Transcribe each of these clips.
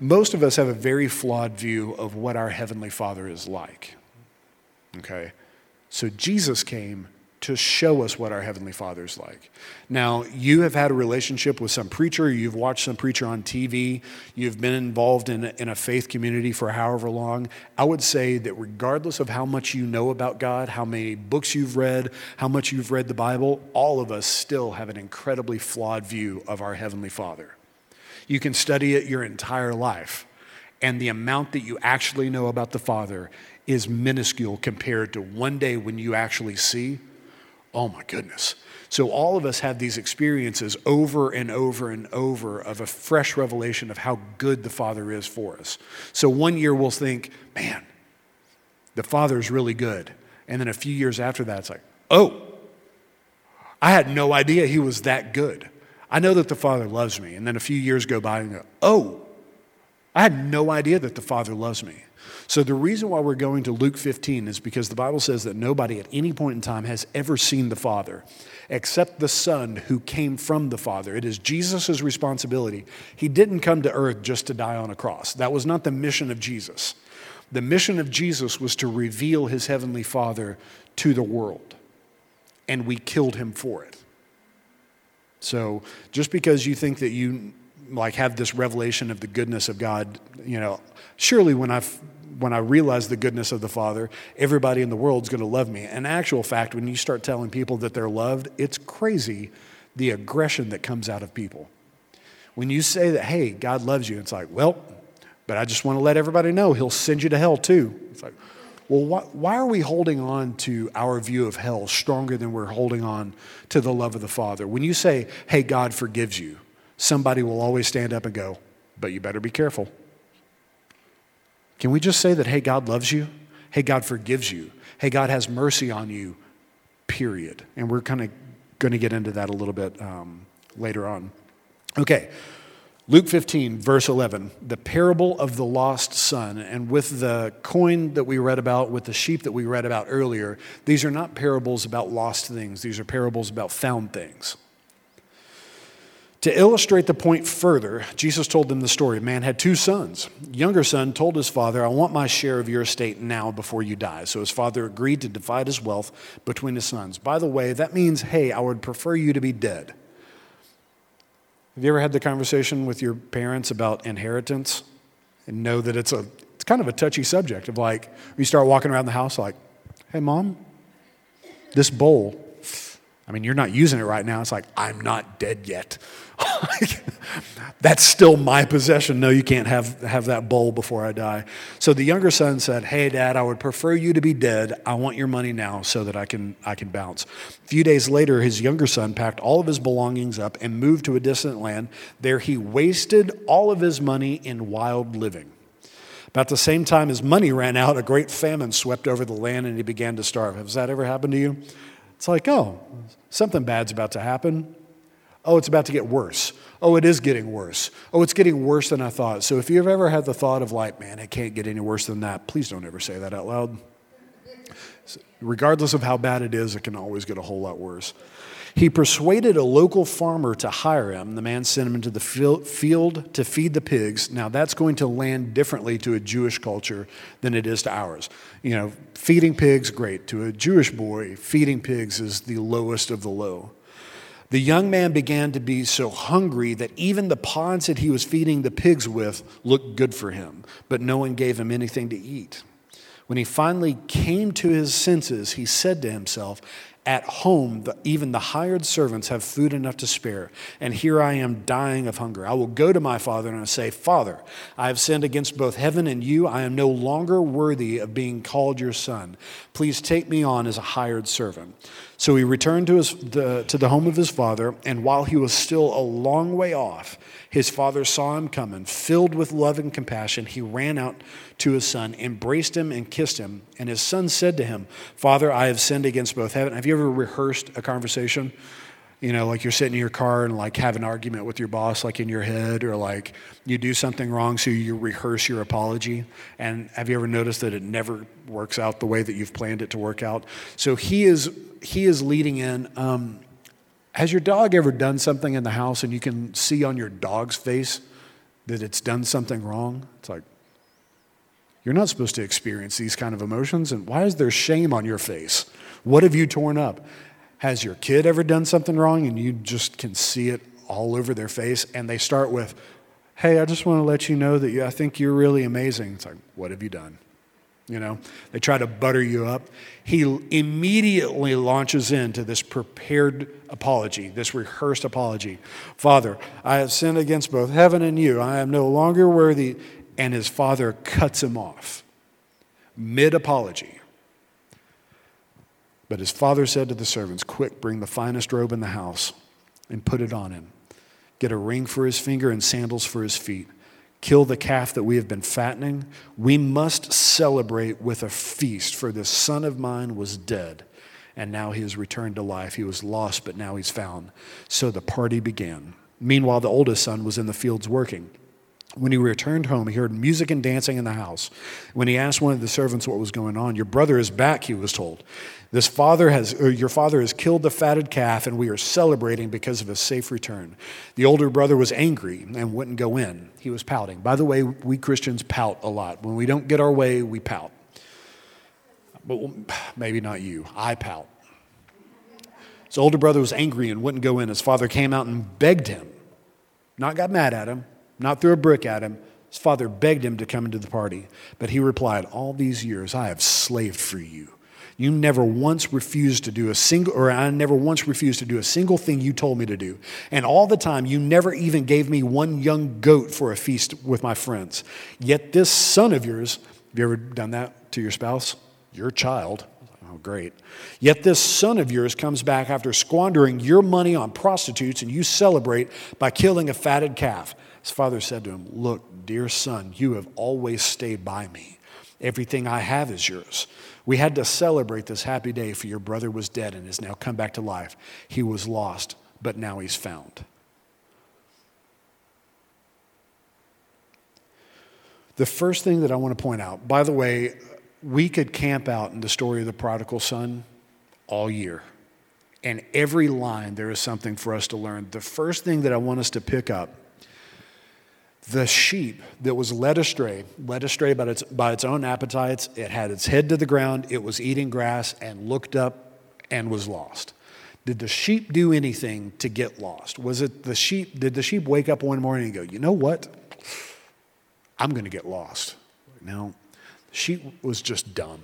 most of us have a very flawed view of what our Heavenly Father is like. Okay? So Jesus came to show us what our Heavenly Father is like. Now, you have had a relationship with some preacher, you've watched some preacher on TV, you've been involved in a, in a faith community for however long. I would say that regardless of how much you know about God, how many books you've read, how much you've read the Bible, all of us still have an incredibly flawed view of our Heavenly Father. You can study it your entire life, and the amount that you actually know about the Father is minuscule compared to one day when you actually see Oh my goodness. So, all of us have these experiences over and over and over of a fresh revelation of how good the Father is for us. So, one year we'll think, man, the Father is really good. And then a few years after that, it's like, oh, I had no idea he was that good. I know that the Father loves me. And then a few years go by and go, oh, I had no idea that the Father loves me. So, the reason why we're going to Luke 15 is because the Bible says that nobody at any point in time has ever seen the Father except the Son who came from the Father. It is Jesus' responsibility. He didn't come to earth just to die on a cross, that was not the mission of Jesus. The mission of Jesus was to reveal his heavenly Father to the world, and we killed him for it. So, just because you think that you like have this revelation of the goodness of God, you know, surely when I when I realize the goodness of the Father, everybody in the world is going to love me. In actual fact, when you start telling people that they're loved, it's crazy the aggression that comes out of people. When you say that, hey, God loves you, it's like, well, but I just want to let everybody know He'll send you to hell too. It's like, well, why, why are we holding on to our view of hell stronger than we're holding on to the love of the Father? When you say, hey, God forgives you, somebody will always stand up and go, but you better be careful. Can we just say that, hey, God loves you? Hey, God forgives you? Hey, God has mercy on you, period. And we're kind of going to get into that a little bit um, later on. Okay, Luke 15, verse 11, the parable of the lost son. And with the coin that we read about, with the sheep that we read about earlier, these are not parables about lost things, these are parables about found things. To illustrate the point further, Jesus told them the story. A man had two sons. Younger son told his father, I want my share of your estate now before you die. So his father agreed to divide his wealth between his sons. By the way, that means, hey, I would prefer you to be dead. Have you ever had the conversation with your parents about inheritance and know that it's a it's kind of a touchy subject of like you start walking around the house like, "Hey mom, this bowl I mean, you're not using it right now. It's like, I'm not dead yet. That's still my possession. No, you can't have, have that bowl before I die. So the younger son said, Hey, dad, I would prefer you to be dead. I want your money now so that I can, I can bounce. A few days later, his younger son packed all of his belongings up and moved to a distant land. There he wasted all of his money in wild living. About the same time his money ran out, a great famine swept over the land and he began to starve. Has that ever happened to you? It's like, oh, something bad's about to happen. Oh, it's about to get worse. Oh, it is getting worse. Oh, it's getting worse than I thought. So if you've ever had the thought of, like, man, it can't get any worse than that, please don't ever say that out loud. Regardless of how bad it is, it can always get a whole lot worse. He persuaded a local farmer to hire him. The man sent him into the field to feed the pigs. Now, that's going to land differently to a Jewish culture than it is to ours. You know, feeding pigs, great. To a Jewish boy, feeding pigs is the lowest of the low. The young man began to be so hungry that even the pods that he was feeding the pigs with looked good for him, but no one gave him anything to eat. When he finally came to his senses, he said to himself, at home, the, even the hired servants have food enough to spare, and here I am dying of hunger. I will go to my father and I say, Father, I have sinned against both heaven and you. I am no longer worthy of being called your son. Please take me on as a hired servant. So he returned to, his, the, to the home of his father, and while he was still a long way off, his father saw him coming. Filled with love and compassion, he ran out to his son, embraced him, and kissed him. And his son said to him, Father, I have sinned against both heaven. Have you ever rehearsed a conversation? You know, like you're sitting in your car and like have an argument with your boss, like in your head, or like you do something wrong, so you rehearse your apology. And have you ever noticed that it never works out the way that you've planned it to work out? So he is he is leading in. Um, has your dog ever done something in the house and you can see on your dog's face that it's done something wrong. It's like, you're not supposed to experience these kind of emotions. And why is there shame on your face? What have you torn up? Has your kid ever done something wrong and you just can see it all over their face? And they start with, Hey, I just want to let you know that you, I think you're really amazing. It's like, What have you done? You know, they try to butter you up. He immediately launches into this prepared apology, this rehearsed apology. Father, I have sinned against both heaven and you. I am no longer worthy. And his father cuts him off mid apology. But his father said to the servants, Quick, bring the finest robe in the house and put it on him. Get a ring for his finger and sandals for his feet kill the calf that we have been fattening. We must celebrate with a feast, for this son of mine was dead, and now he has returned to life. He was lost, but now he's found. So the party began. Meanwhile, the oldest son was in the fields working. When he returned home, he heard music and dancing in the house. When he asked one of the servants what was going on, Your brother is back, he was told. This father has, er, your father has killed the fatted calf, and we are celebrating because of his safe return. The older brother was angry and wouldn't go in. He was pouting. By the way, we Christians pout a lot. When we don't get our way, we pout. But maybe not you. I pout. His older brother was angry and wouldn't go in. His father came out and begged him, not got mad at him, not threw a brick at him. His father begged him to come into the party. But he replied, All these years I have slaved for you you never once refused to do a single, or I never once refused to do a single thing you told me to do. And all the time, you never even gave me one young goat for a feast with my friends. Yet this son of yours, have you ever done that to your spouse? Your child. Oh, great. Yet this son of yours comes back after squandering your money on prostitutes, and you celebrate by killing a fatted calf. His father said to him, Look, dear son, you have always stayed by me. Everything I have is yours. We had to celebrate this happy day, for your brother was dead and has now come back to life. He was lost, but now he's found. The first thing that I want to point out, by the way, we could camp out in the story of the prodigal son all year. And every line, there is something for us to learn. The first thing that I want us to pick up the sheep that was led astray, led astray by its, by its own appetites, it had its head to the ground, it was eating grass, and looked up and was lost. Did the sheep do anything to get lost? Was it the sheep? Did the sheep wake up one morning and go, you know what? I'm going to get lost. No, the sheep was just dumb.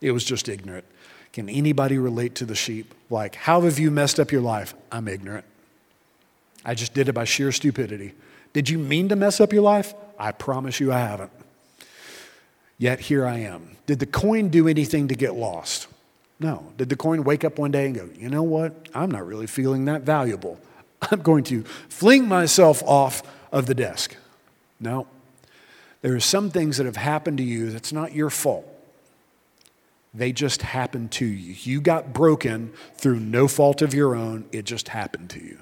It was just ignorant. Can anybody relate to the sheep? Like, how have you messed up your life? I'm ignorant. I just did it by sheer stupidity. Did you mean to mess up your life? I promise you I haven't. Yet here I am. Did the coin do anything to get lost? No. Did the coin wake up one day and go, you know what? I'm not really feeling that valuable. I'm going to fling myself off of the desk. No. There are some things that have happened to you that's not your fault. They just happened to you. You got broken through no fault of your own, it just happened to you.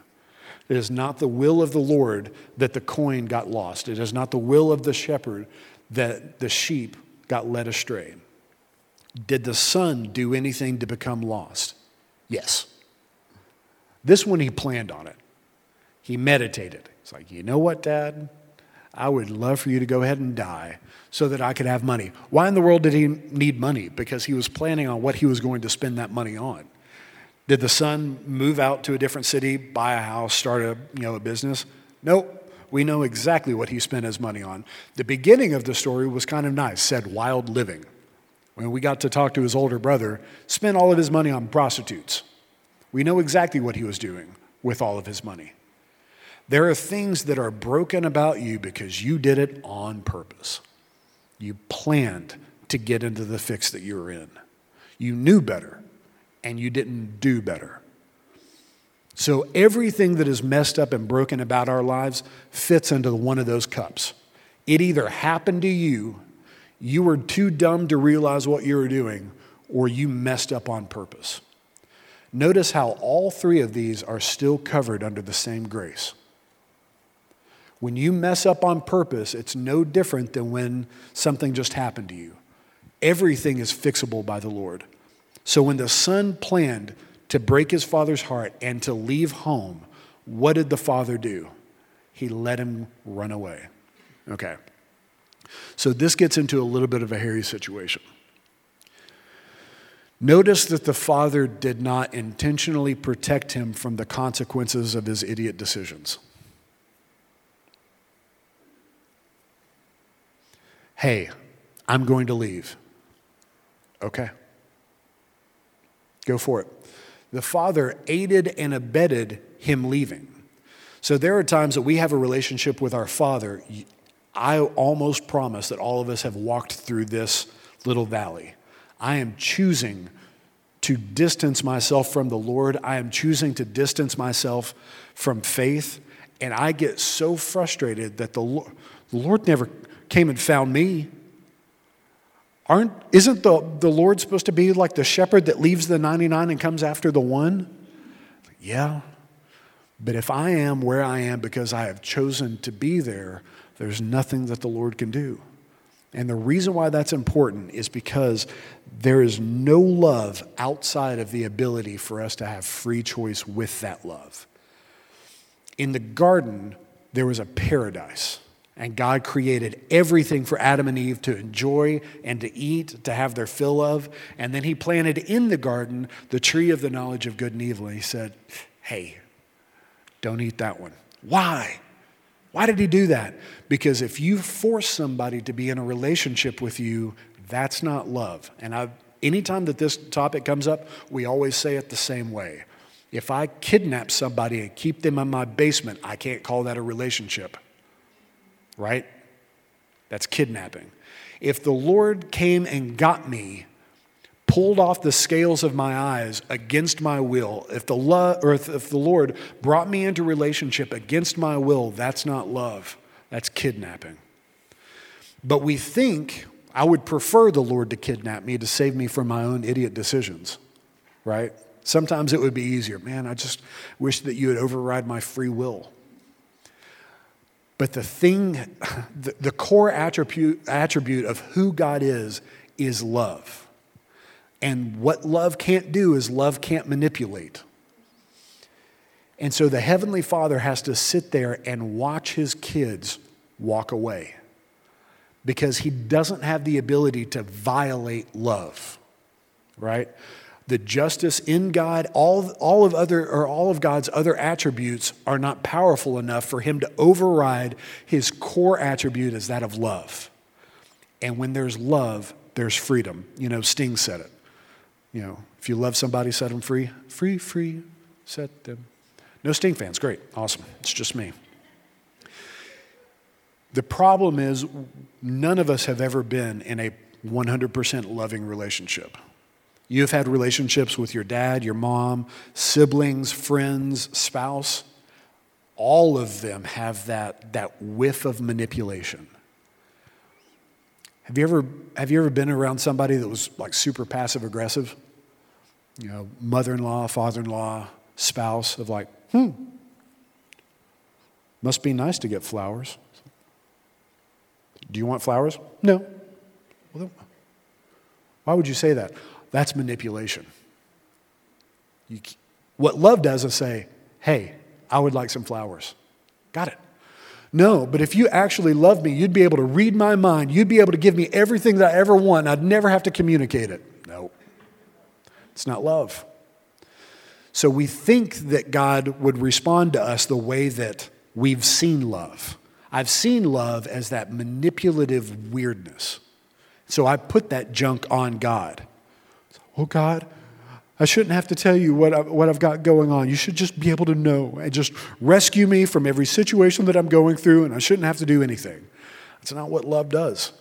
It is not the will of the Lord that the coin got lost. It is not the will of the shepherd that the sheep got led astray. Did the son do anything to become lost? Yes. This one, he planned on it. He meditated. It's like, you know what, Dad? I would love for you to go ahead and die so that I could have money. Why in the world did he need money? Because he was planning on what he was going to spend that money on. Did the son move out to a different city, buy a house, start a, you know, a business? Nope. We know exactly what he spent his money on. The beginning of the story was kind of nice, said wild living. When we got to talk to his older brother, spent all of his money on prostitutes. We know exactly what he was doing with all of his money. There are things that are broken about you because you did it on purpose. You planned to get into the fix that you were in. You knew better and you didn't do better. So everything that is messed up and broken about our lives fits into one of those cups. It either happened to you, you were too dumb to realize what you were doing, or you messed up on purpose. Notice how all three of these are still covered under the same grace. When you mess up on purpose, it's no different than when something just happened to you. Everything is fixable by the Lord. So when the son planned to break his father's heart and to leave home, what did the father do? He let him run away. Okay. So this gets into a little bit of a hairy situation. Notice that the father did not intentionally protect him from the consequences of his idiot decisions. Hey, I'm going to leave. Okay. Go for it. The father aided and abetted him leaving. So there are times that we have a relationship with our father. I almost promise that all of us have walked through this little valley. I am choosing to distance myself from the Lord. I am choosing to distance myself from faith. And I get so frustrated that the Lord, the Lord never came and found me. Aren't, isn't the, the Lord supposed to be like the shepherd that leaves the 99 and comes after the one? Yeah. But if I am where I am because I have chosen to be there, there's nothing that the Lord can do. And the reason why that's important is because there is no love outside of the ability for us to have free choice with that love. In the garden, there was a paradise. And God created everything for Adam and Eve to enjoy and to eat, to have their fill of. And then He planted in the garden the tree of the knowledge of good and evil. And He said, Hey, don't eat that one. Why? Why did He do that? Because if you force somebody to be in a relationship with you, that's not love. And I, anytime that this topic comes up, we always say it the same way. If I kidnap somebody and keep them in my basement, I can't call that a relationship right? That's kidnapping. If the Lord came and got me, pulled off the scales of my eyes against my will, if the, lo- or if, if the Lord brought me into relationship against my will, that's not love, that's kidnapping. But we think I would prefer the Lord to kidnap me to save me from my own idiot decisions, right? Sometimes it would be easier. Man, I just wish that you would override my free will. But the thing, the, the core attribute, attribute of who God is, is love. And what love can't do is love can't manipulate. And so the Heavenly Father has to sit there and watch his kids walk away because he doesn't have the ability to violate love, right? The justice in God, all, all of other or all of God's other attributes are not powerful enough for him to override his core attribute as that of love. And when there's love, there's freedom. You know, Sting said it. You know, if you love somebody, set them free. Free, free, set them. No Sting fans, great, awesome. It's just me. The problem is, none of us have ever been in a 100% loving relationship. You've had relationships with your dad, your mom, siblings, friends, spouse. All of them have that, that whiff of manipulation. Have you, ever, have you ever been around somebody that was like super passive aggressive? You know, mother in law, father in law, spouse of like, hmm, must be nice to get flowers. Do you want flowers? No. Well, why would you say that? That's manipulation. You, what love does is say, hey, I would like some flowers. Got it. No, but if you actually love me, you'd be able to read my mind. You'd be able to give me everything that I ever want. I'd never have to communicate it. No, it's not love. So we think that God would respond to us the way that we've seen love. I've seen love as that manipulative weirdness. So I put that junk on God. Oh, God, I shouldn't have to tell you what, I, what I've got going on. You should just be able to know and just rescue me from every situation that I'm going through, and I shouldn't have to do anything. That's not what love does.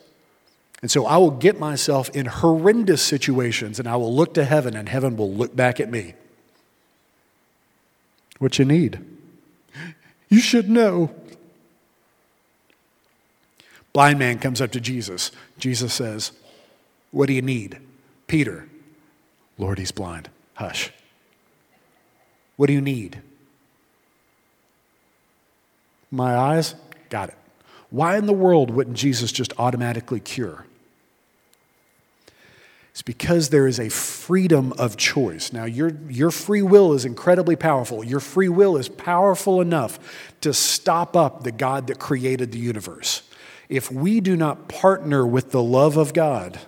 And so I will get myself in horrendous situations, and I will look to heaven, and heaven will look back at me. What you need? You should know. Blind man comes up to Jesus. Jesus says, What do you need? Peter, Lord, he's blind. Hush. What do you need? My eyes? Got it. Why in the world wouldn't Jesus just automatically cure? It's because there is a freedom of choice. Now, your, your free will is incredibly powerful. Your free will is powerful enough to stop up the God that created the universe. If we do not partner with the love of God,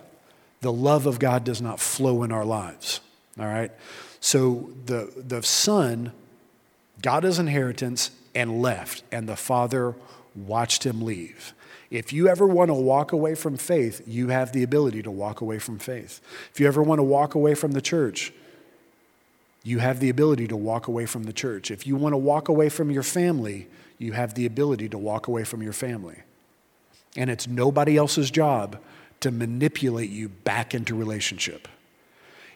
the love of God does not flow in our lives. All right? So the, the son got his inheritance and left, and the father watched him leave. If you ever want to walk away from faith, you have the ability to walk away from faith. If you ever want to walk away from the church, you have the ability to walk away from the church. If you want to walk away from your family, you have the ability to walk away from your family. And it's nobody else's job to manipulate you back into relationship.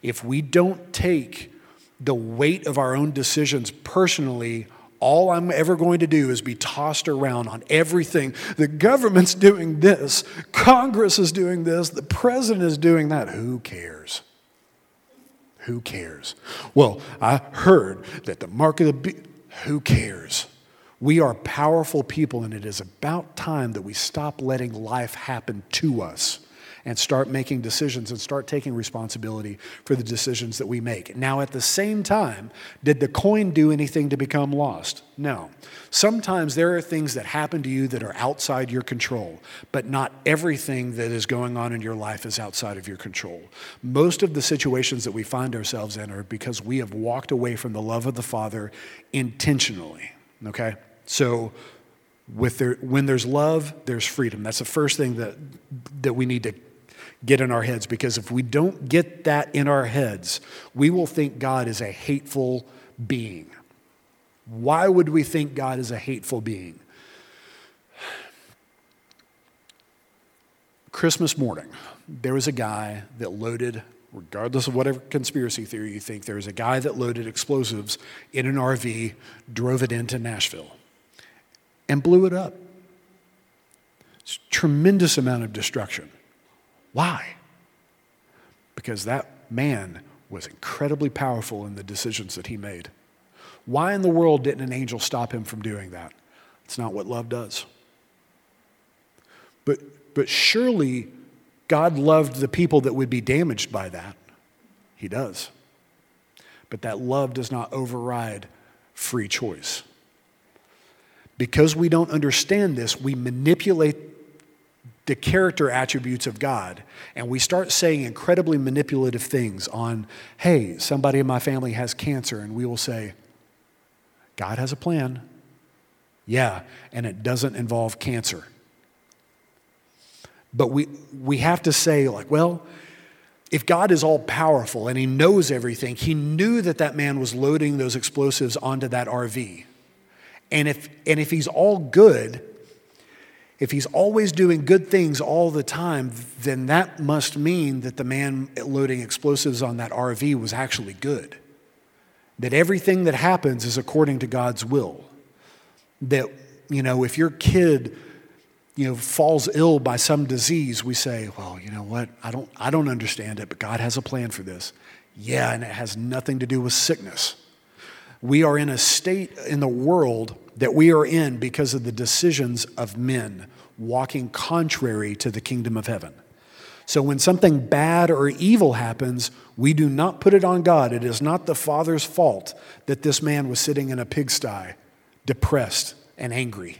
If we don't take the weight of our own decisions personally, all I'm ever going to do is be tossed around on everything. The government's doing this, Congress is doing this, the president is doing that. Who cares? Who cares? Well, I heard that the mark of the beast, who cares? We are powerful people, and it is about time that we stop letting life happen to us and start making decisions and start taking responsibility for the decisions that we make. Now, at the same time, did the coin do anything to become lost? No. Sometimes there are things that happen to you that are outside your control, but not everything that is going on in your life is outside of your control. Most of the situations that we find ourselves in are because we have walked away from the love of the Father intentionally, okay? So, with there, when there's love, there's freedom. That's the first thing that, that we need to get in our heads because if we don't get that in our heads, we will think God is a hateful being. Why would we think God is a hateful being? Christmas morning, there was a guy that loaded, regardless of whatever conspiracy theory you think, there was a guy that loaded explosives in an RV, drove it into Nashville, and blew it up. It's tremendous amount of destruction. Why? Because that man was incredibly powerful in the decisions that he made. Why in the world didn't an angel stop him from doing that? It's not what love does. But, but surely God loved the people that would be damaged by that. He does. But that love does not override free choice. Because we don't understand this, we manipulate the character attributes of God, and we start saying incredibly manipulative things on, hey, somebody in my family has cancer, and we will say, God has a plan. Yeah, and it doesn't involve cancer. But we, we have to say, like, well, if God is all powerful and He knows everything, He knew that that man was loading those explosives onto that RV. And if, and if He's all good, if he's always doing good things all the time, then that must mean that the man loading explosives on that RV was actually good. That everything that happens is according to God's will. That, you know, if your kid, you know, falls ill by some disease, we say, well, you know what? I don't, I don't understand it, but God has a plan for this. Yeah, and it has nothing to do with sickness. We are in a state in the world that we are in because of the decisions of men walking contrary to the kingdom of heaven. So when something bad or evil happens, we do not put it on God. It is not the Father's fault that this man was sitting in a pigsty, depressed and angry.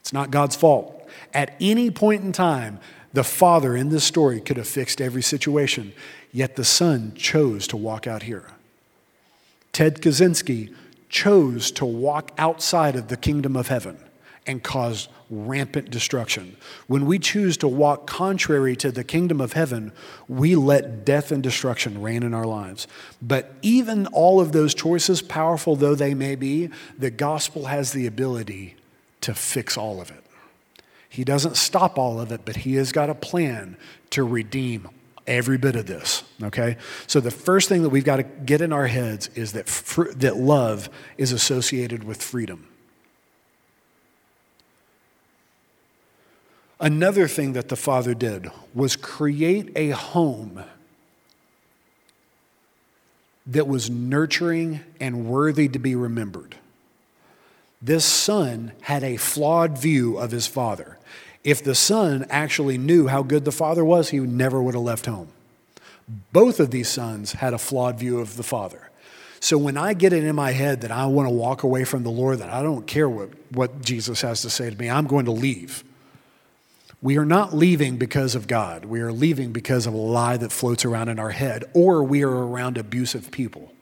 It's not God's fault. At any point in time, the Father in this story could have fixed every situation, yet the Son chose to walk out here. Ted Kaczynski chose to walk outside of the kingdom of heaven and cause rampant destruction. When we choose to walk contrary to the kingdom of heaven, we let death and destruction reign in our lives. But even all of those choices, powerful though they may be, the gospel has the ability to fix all of it. He doesn't stop all of it, but he has got a plan to redeem every bit of this, okay? So the first thing that we've got to get in our heads is that, fr- that love is associated with freedom. Another thing that the Father did was create a home that was nurturing and worthy to be remembered. This son had a flawed view of his father. If the son actually knew how good the father was, he never would have left home. Both of these sons had a flawed view of the father. So when I get it in my head that I want to walk away from the Lord, that I don't care what, what Jesus has to say to me, I'm going to leave. We are not leaving because of God. We are leaving because of a lie that floats around in our head, or we are around abusive people.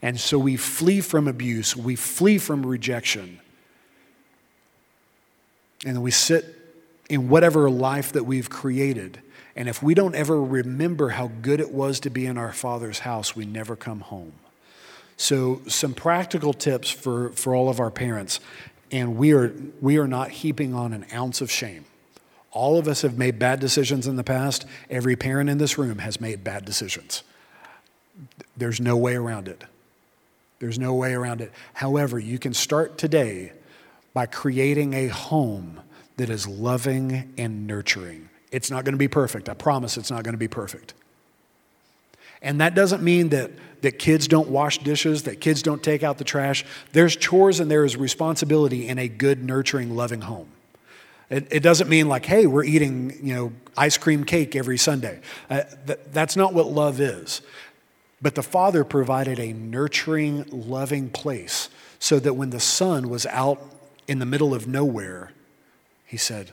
And so we flee from abuse, we flee from rejection. And we sit in whatever life that we've created. And if we don't ever remember how good it was to be in our Father's house, we never come home. So, some practical tips for, for all of our parents, and we are, we are not heaping on an ounce of shame. All of us have made bad decisions in the past. Every parent in this room has made bad decisions. There's no way around it. There's no way around it. However, you can start today by creating a home that is loving and nurturing. It's not going to be perfect. I promise it's not going to be perfect. And that doesn't mean that, that kids don't wash dishes, that kids don't take out the trash. There's chores and there is responsibility in a good, nurturing, loving home. It, it doesn't mean like, hey, we're eating, you know, ice cream cake every Sunday. Uh, th- that's not what love is. But the Father provided a nurturing, loving place so that when the Son was out in the middle of nowhere, he said,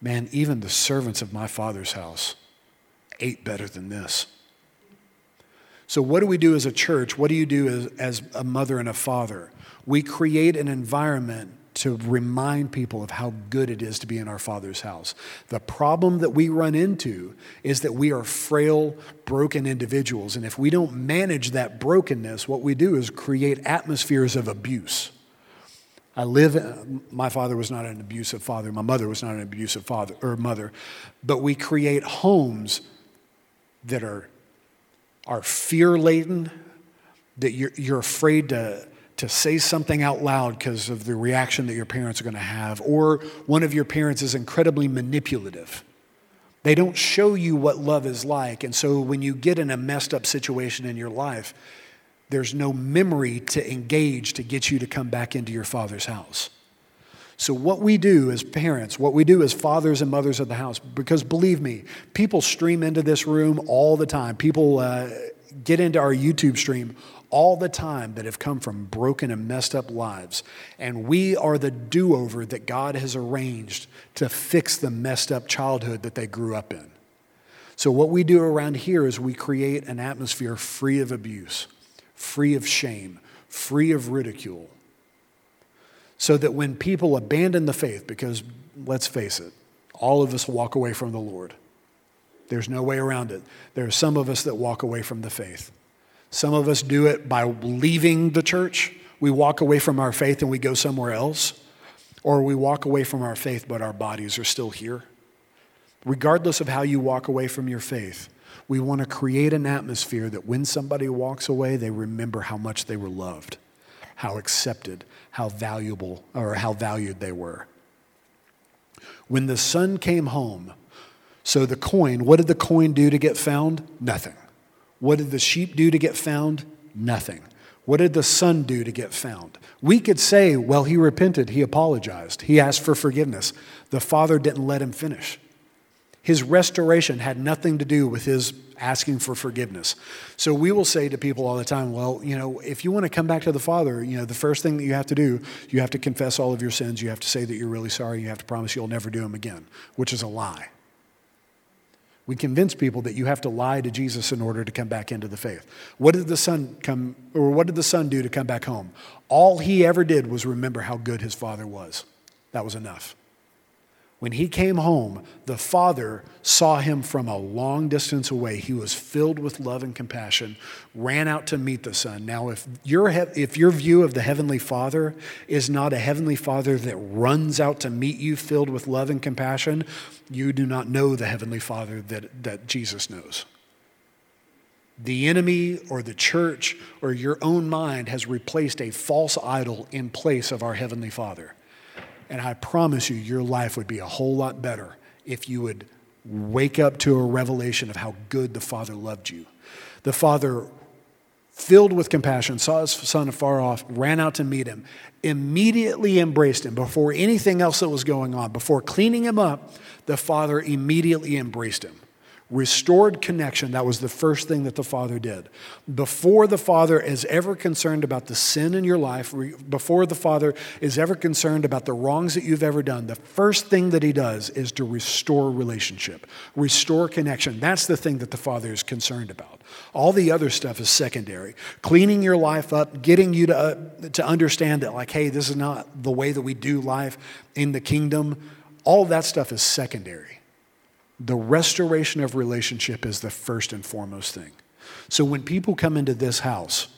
Man, even the servants of my Father's house ate better than this. So, what do we do as a church? What do you do as, as a mother and a father? We create an environment to remind people of how good it is to be in our Father's house. The problem that we run into is that we are frail, broken individuals. And if we don't manage that brokenness, what we do is create atmospheres of abuse. I live, uh, my father was not an abusive father, my mother was not an abusive father or mother, but we create homes that are are fear laden, that you're, you're afraid to, to say something out loud because of the reaction that your parents are going to have, or one of your parents is incredibly manipulative. They don't show you what love is like. And so when you get in a messed up situation in your life, there's no memory to engage to get you to come back into your father's house. So, what we do as parents, what we do as fathers and mothers of the house, because believe me, people stream into this room all the time. People uh, get into our YouTube stream all the time that have come from broken and messed up lives. And we are the do over that God has arranged to fix the messed up childhood that they grew up in. So, what we do around here is we create an atmosphere free of abuse, free of shame, free of ridicule so that when people abandon the faith, because let's face it, all of us walk away from the Lord. There's no way around it. There are some of us that walk away from the faith. Some of us do it by leaving the church. We walk away from our faith and we go somewhere else. Or we walk away from our faith, but our bodies are still here. Regardless of how you walk away from your faith, we want to create an atmosphere that when somebody walks away, they remember how much they were loved, how accepted, how valuable or how valued they were. When the son came home, so the coin, what did the coin do to get found? Nothing. What did the sheep do to get found? Nothing. What did the son do to get found? We could say, well, he repented, he apologized, he asked for forgiveness. The father didn't let him finish. His restoration had nothing to do with his asking for forgiveness. So we will say to people all the time, well, you know, if you want to come back to the Father, you know, the first thing that you have to do, you have to confess all of your sins. You have to say that you're really sorry. You have to promise you'll never do them again, which is a lie. We convince people that you have to lie to Jesus in order to come back into the faith. What did the son come or what did the son do to come back home? All he ever did was remember how good his father was. That was enough. When he came home, the father saw him from a long distance away. He was filled with love and compassion, ran out to meet the son. Now, if your, if your view of the heavenly father is not a heavenly father that runs out to meet you filled with love and compassion, you do not know the heavenly father that, that Jesus knows. The enemy or the church or your own mind has replaced a false idol in place of our heavenly father. And I promise you, your life would be a whole lot better if you would wake up to a revelation of how good the Father loved you. The Father, filled with compassion, saw his son afar off, ran out to meet him, immediately embraced him before anything else that was going on. Before cleaning him up, the Father immediately embraced him Restored connection, that was the first thing that the Father did. Before the Father is ever concerned about the sin in your life, before the Father is ever concerned about the wrongs that you've ever done, the first thing that He does is to restore relationship, restore connection. That's the thing that the Father is concerned about. All the other stuff is secondary. Cleaning your life up, getting you to, uh, to understand that, like, hey, this is not the way that we do life in the kingdom, all that stuff is secondary. The restoration of relationship is the first and foremost thing. So when people come into this house,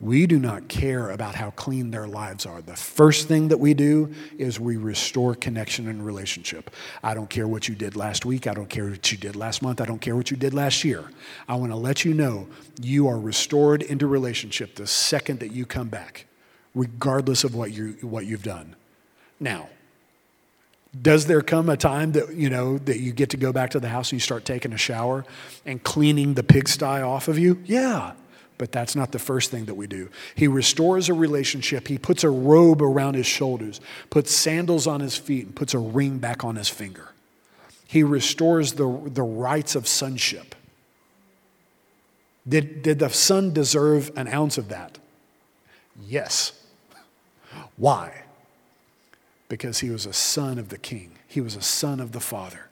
we do not care about how clean their lives are. The first thing that we do is we restore connection and relationship. I don't care what you did last week. I don't care what you did last month. I don't care what you did last year. I want to let you know you are restored into relationship the second that you come back, regardless of what, you, what you've done. Now, does there come a time that you know that you get to go back to the house and you start taking a shower and cleaning the pigsty off of you? Yeah. But that's not the first thing that we do. He restores a relationship. He puts a robe around his shoulders, puts sandals on his feet, and puts a ring back on his finger. He restores the, the rights of sonship. Did, did the son deserve an ounce of that? Yes. Why? Because he was a son of the king, he was a son of the Father.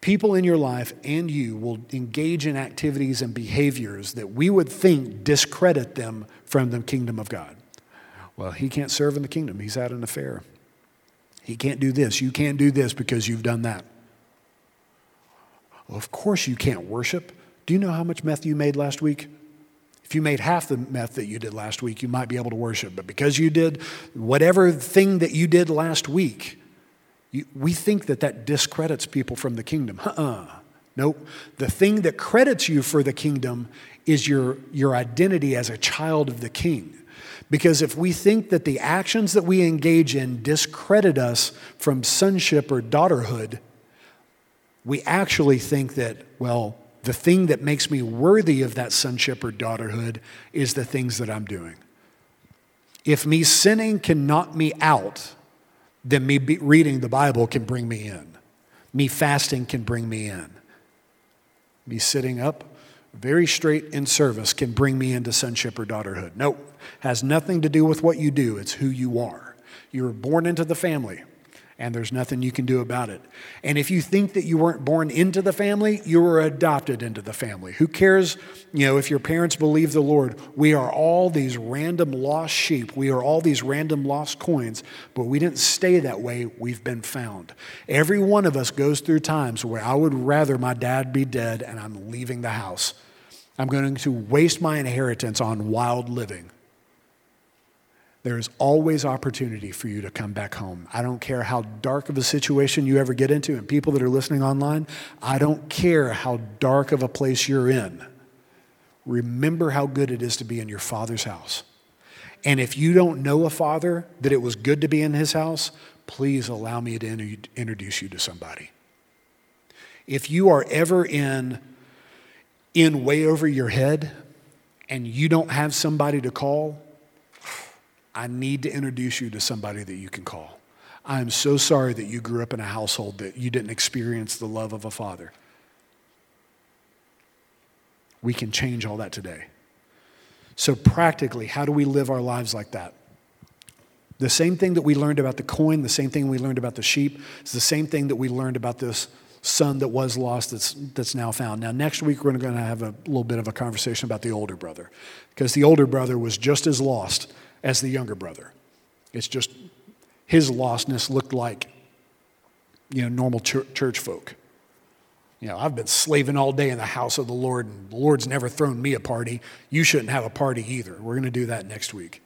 People in your life and you will engage in activities and behaviors that we would think discredit them from the kingdom of God. Well, he can't serve in the kingdom, he's had an affair. He can't do this. You can't do this because you've done that. Well, of course, you can't worship. Do you know how much meth you made last week? If you made half the meth that you did last week, you might be able to worship. But because you did whatever thing that you did last week, you, we think that that discredits people from the kingdom. Uh-uh. Nope. The thing that credits you for the kingdom is your, your identity as a child of the king. Because if we think that the actions that we engage in discredit us from sonship or daughterhood, we actually think that, well, the thing that makes me worthy of that sonship or daughterhood is the things that I'm doing. If me sinning can knock me out, then me reading the Bible can bring me in. Me fasting can bring me in. Me sitting up very straight in service can bring me into sonship or daughterhood. Nope, has nothing to do with what you do, it's who you are. You were born into the family and there's nothing you can do about it. And if you think that you weren't born into the family, you were adopted into the family. Who cares, you know, if your parents believe the Lord? We are all these random lost sheep. We are all these random lost coins, but we didn't stay that way. We've been found. Every one of us goes through times where I would rather my dad be dead and I'm leaving the house. I'm going to waste my inheritance on wild living. There is always opportunity for you to come back home. I don't care how dark of a situation you ever get into, and people that are listening online, I don't care how dark of a place you're in. Remember how good it is to be in your father's house. And if you don't know a father that it was good to be in his house, please allow me to introduce you to somebody. If you are ever in, in way over your head and you don't have somebody to call, I need to introduce you to somebody that you can call. I am so sorry that you grew up in a household that you didn't experience the love of a father. We can change all that today. So, practically, how do we live our lives like that? The same thing that we learned about the coin, the same thing we learned about the sheep, is the same thing that we learned about this son that was lost that's, that's now found. Now, next week, we're going to have a little bit of a conversation about the older brother, because the older brother was just as lost as the younger brother. It's just his lostness looked like, you know, normal church folk. You know, I've been slaving all day in the house of the Lord, and the Lord's never thrown me a party. You shouldn't have a party either. We're going to do that next week.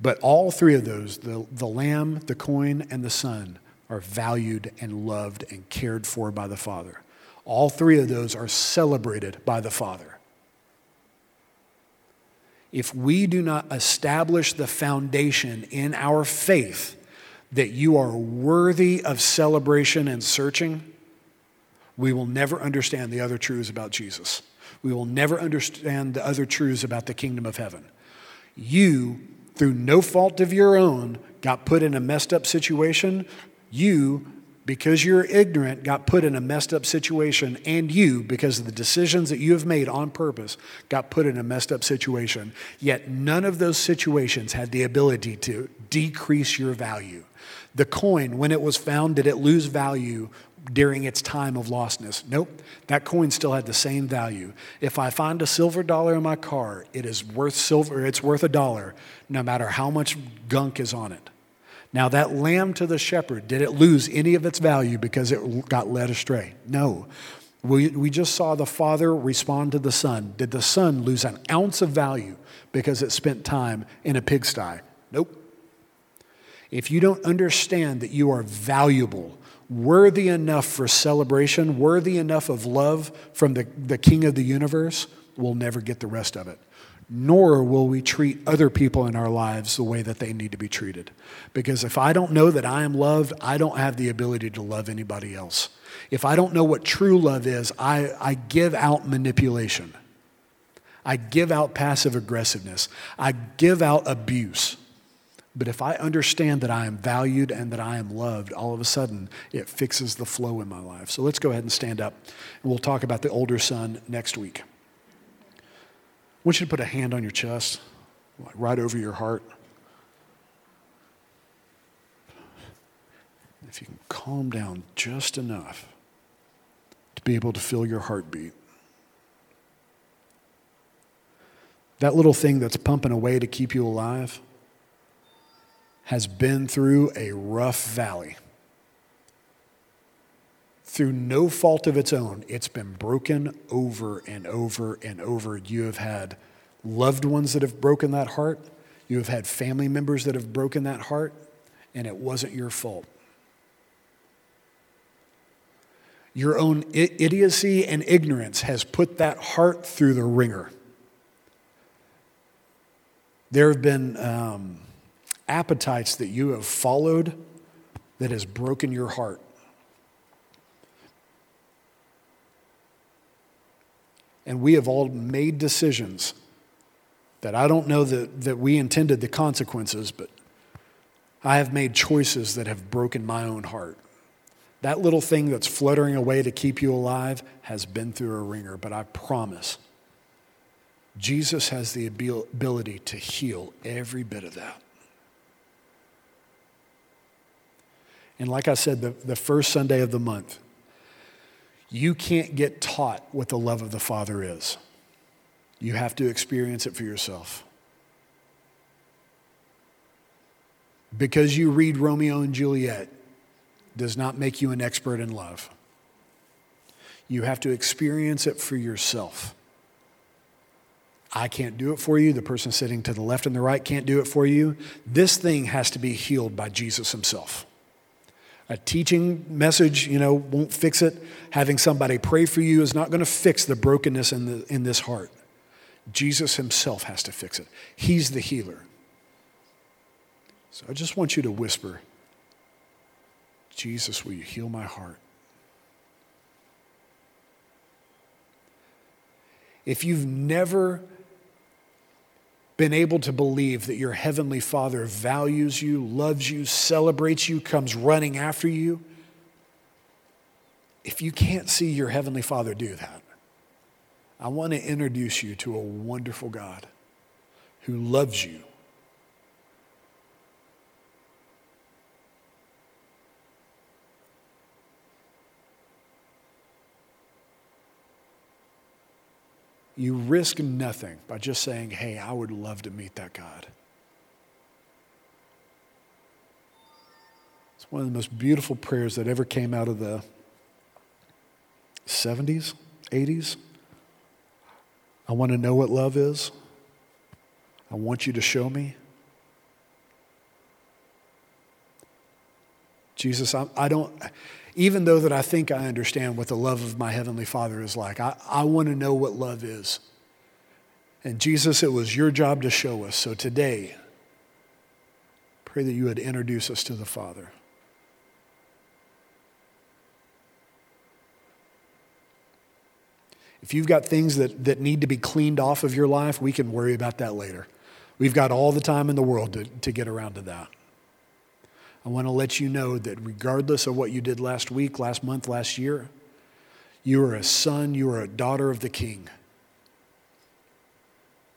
But all three of those the, the lamb, the coin, and the son are valued and loved and cared for by the Father. All three of those are celebrated by the Father if we do not establish the foundation in our faith that you are worthy of celebration and searching, we will never understand the other truths about Jesus. We will never understand the other truths about the kingdom of heaven. You, through no fault of your own, got put in a messed up situation. You because you're ignorant, got put in a messed up situation, and you, because of the decisions that you have made on purpose, got put in a messed up situation. Yet none of those situations had the ability to decrease your value. The coin, when it was found, did it lose value during its time of lostness? Nope. That coin still had the same value. If I find a silver dollar in my car, it is worth silver, it's worth a dollar, no matter how much gunk is on it. Now, that lamb to the shepherd, did it lose any of its value because it got led astray? No. We, we just saw the father respond to the son. Did the son lose an ounce of value because it spent time in a pigsty? Nope. If you don't understand that you are valuable, worthy enough for celebration, worthy enough of love from the, the king of the universe, we'll never get the rest of it nor will we treat other people in our lives the way that they need to be treated. Because if I don't know that I am loved, I don't have the ability to love anybody else. If I don't know what true love is, I, I give out manipulation. I give out passive aggressiveness. I give out abuse. But if I understand that I am valued and that I am loved, all of a sudden it fixes the flow in my life. So let's go ahead and stand up, and we'll talk about the older son next week. I want you to put a hand on your chest, right over your heart. If you can calm down just enough to be able to feel your heartbeat. That little thing that's pumping away to keep you alive has been through a rough valley through no fault of its own, it's been broken over and over and over. You have had loved ones that have broken that heart, you have had family members that have broken that heart, and it wasn't your fault. Your own idiocy and ignorance has put that heart through the wringer. There have been um, appetites that you have followed that has broken your heart. And we have all made decisions that I don't know that, that we intended the consequences, but I have made choices that have broken my own heart. That little thing that's fluttering away to keep you alive has been through a wringer, but I promise Jesus has the ability to heal every bit of that. And like I said, the, the first Sunday of the month, you can't get taught what the love of the Father is. You have to experience it for yourself. Because you read Romeo and Juliet does not make you an expert in love. You have to experience it for yourself. I can't do it for you. The person sitting to the left and the right can't do it for you. This thing has to be healed by Jesus himself. A teaching message, you know, won't fix it. Having somebody pray for you is not going to fix the brokenness in, the, in this heart. Jesus himself has to fix it. He's the healer. So I just want you to whisper, Jesus, will you heal my heart? If you've never been able to believe that your Heavenly Father values you, loves you, celebrates you, comes running after you, if you can't see your Heavenly Father do that, I want to introduce you to a wonderful God who loves you. You risk nothing by just saying, Hey, I would love to meet that God. It's one of the most beautiful prayers that ever came out of the 70s, 80s. I want to know what love is. I want you to show me. Jesus, I, I, don't, even though that I think I understand what the love of my Heavenly Father is like, I, I want to know what love is. And Jesus, it was your job to show us. So today, pray that you would introduce us to the Father. If you've got things that, that need to be cleaned off of your life, we can worry about that later. We've got all the time in the world to, to get around to that. I want to let you know that regardless of what you did last week, last month, last year, you are a son, you are a daughter of the king.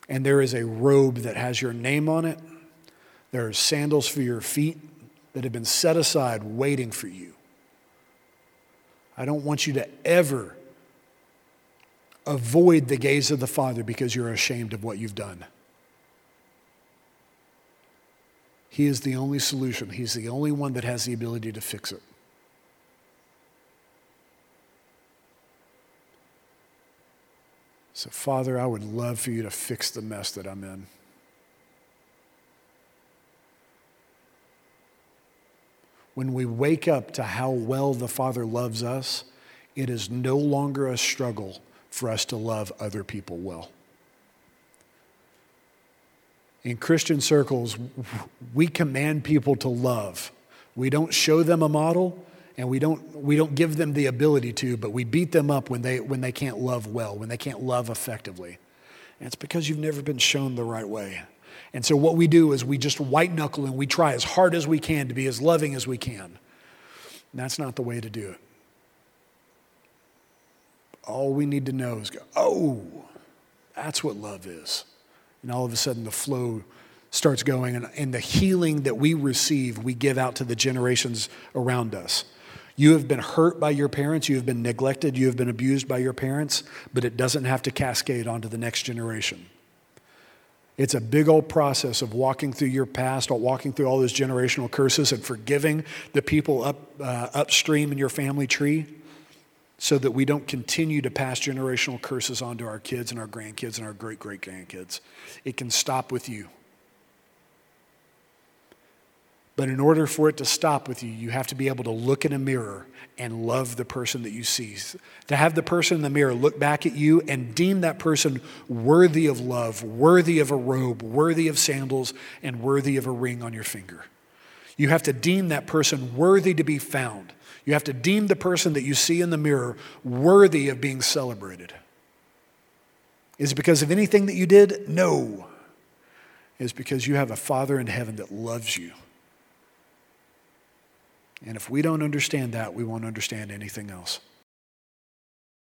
And there is a robe that has your name on it. There are sandals for your feet that have been set aside waiting for you. I don't want you to ever avoid the gaze of the Father because you're ashamed of what you've done. He is the only solution. He's the only one that has the ability to fix it. So, Father, I would love for you to fix the mess that I'm in. When we wake up to how well the Father loves us, it is no longer a struggle for us to love other people well. In Christian circles, we command people to love. We don't show them a model and we don't, we don't give them the ability to, but we beat them up when they, when they can't love well, when they can't love effectively. And it's because you've never been shown the right way. And so what we do is we just white knuckle and we try as hard as we can to be as loving as we can. And that's not the way to do it. All we need to know is go, oh, that's what love is. And all of a sudden the flow starts going, and, and the healing that we receive, we give out to the generations around us. You have been hurt by your parents, you have been neglected, you have been abused by your parents, but it doesn't have to cascade onto the next generation. It's a big old process of walking through your past, walking through all those generational curses and forgiving the people up, uh, upstream in your family tree so that we don't continue to pass generational curses on to our kids and our grandkids and our great great grandkids. It can stop with you. But in order for it to stop with you, you have to be able to look in a mirror and love the person that you see. To have the person in the mirror look back at you and deem that person worthy of love, worthy of a robe, worthy of sandals, and worthy of a ring on your finger. You have to deem that person worthy to be found. You have to deem the person that you see in the mirror worthy of being celebrated. Is it because of anything that you did? No. It's because you have a Father in heaven that loves you and if we don't understand that, we won't understand anything else.